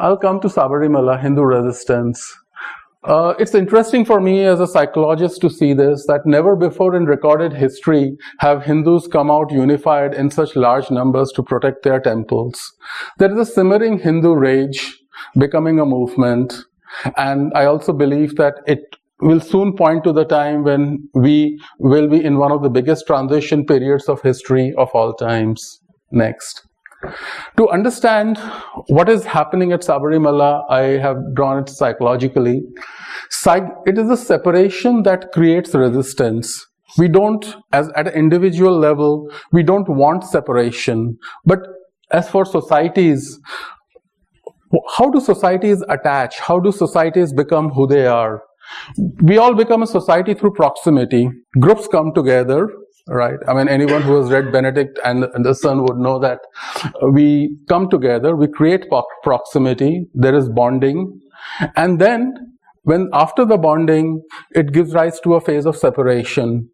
I'll come to Sabarimala, Hindu resistance. Uh, it's interesting for me as a psychologist to see this that never before in recorded history have Hindus come out unified in such large numbers to protect their temples. There is a simmering Hindu rage becoming a movement, and I also believe that it will soon point to the time when we will be in one of the biggest transition periods of history of all times. Next. To understand what is happening at Sabarimala, I have drawn it psychologically. It is a separation that creates resistance. We don't, as at an individual level, we don't want separation. But as for societies, how do societies attach? How do societies become who they are? We all become a society through proximity. Groups come together right? I mean, anyone who has read Benedict and, the Son would know that we come together, we create proximity, there is bonding, and then when after the bonding, it gives rise to a phase of separation,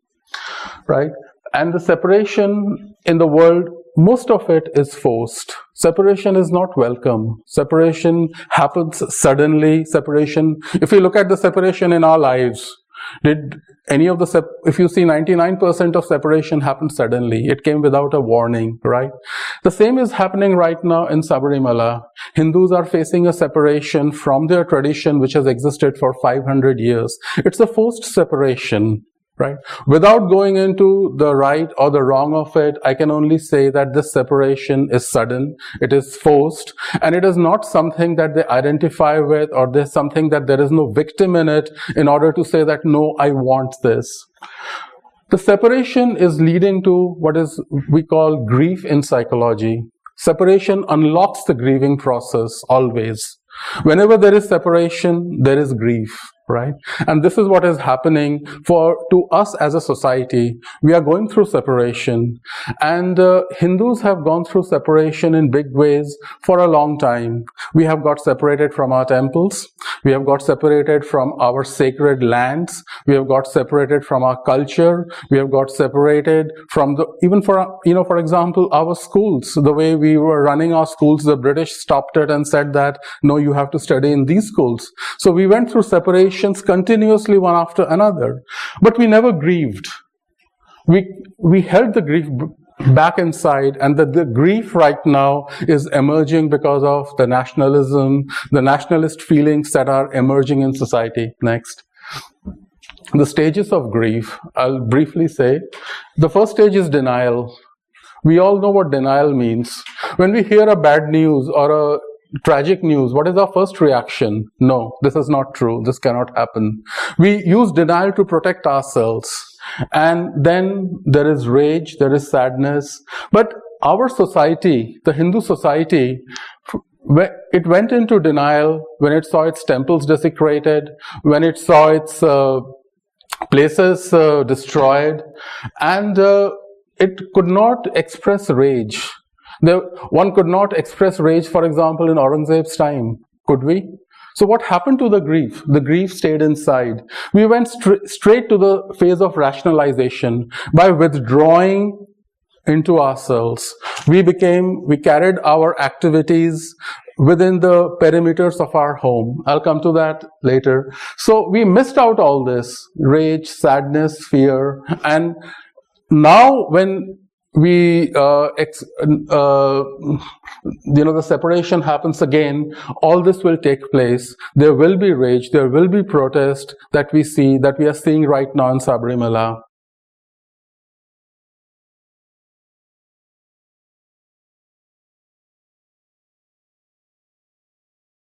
right? And the separation in the world, most of it is forced. Separation is not welcome. Separation happens suddenly. Separation, if we look at the separation in our lives, did any of the, if you see 99% of separation happened suddenly, it came without a warning, right? The same is happening right now in Sabarimala. Hindus are facing a separation from their tradition which has existed for 500 years. It's a forced separation right? Without going into the right or the wrong of it, I can only say that this separation is sudden, it is forced, and it is not something that they identify with or there's something that there is no victim in it in order to say that, no, I want this. The separation is leading to what is we call grief in psychology. Separation unlocks the grieving process always. Whenever there is separation, there is grief right? And this is what is happening for to us as a society. We are going through separation, and uh, Hindus have gone through separation in big ways for a long time. We have got separated from our temples. We have got separated from our sacred lands. We have got separated from our culture. We have got separated from the even for you know for example our schools. The way we were running our schools, the British stopped it and said that no, you have to study in these schools. So we went through separation continuously one after another. But we never grieved. We, we held the grief back inside and the grief right now is emerging because of the nationalism, the nationalist feelings that are emerging in society. Next. The stages of grief, I'll briefly say. The first stage is denial. We all know what denial means. When we hear a bad news or a tragic news, what is our first reaction? No, this is not true. This cannot happen. We use denial to protect ourselves. And then there is rage, there is sadness. But our society, the Hindu society, it went into denial when it saw its temples desecrated, when it saw its uh, places uh, destroyed, and uh, it could not express rage. There, one could not express rage, for example, in Aurangzeb's time, could we? So what happened to the grief? The grief stayed inside. We went straight to the phase of rationalization by withdrawing into ourselves. We became, we carried our activities within the perimeters of our home. I'll come to that later. So we missed out all this rage, sadness, fear, and now when we uh, ex, uh, you know the separation happens again. All this will take place. There will be rage. There will be protest that we see that we are seeing right now in sabarimala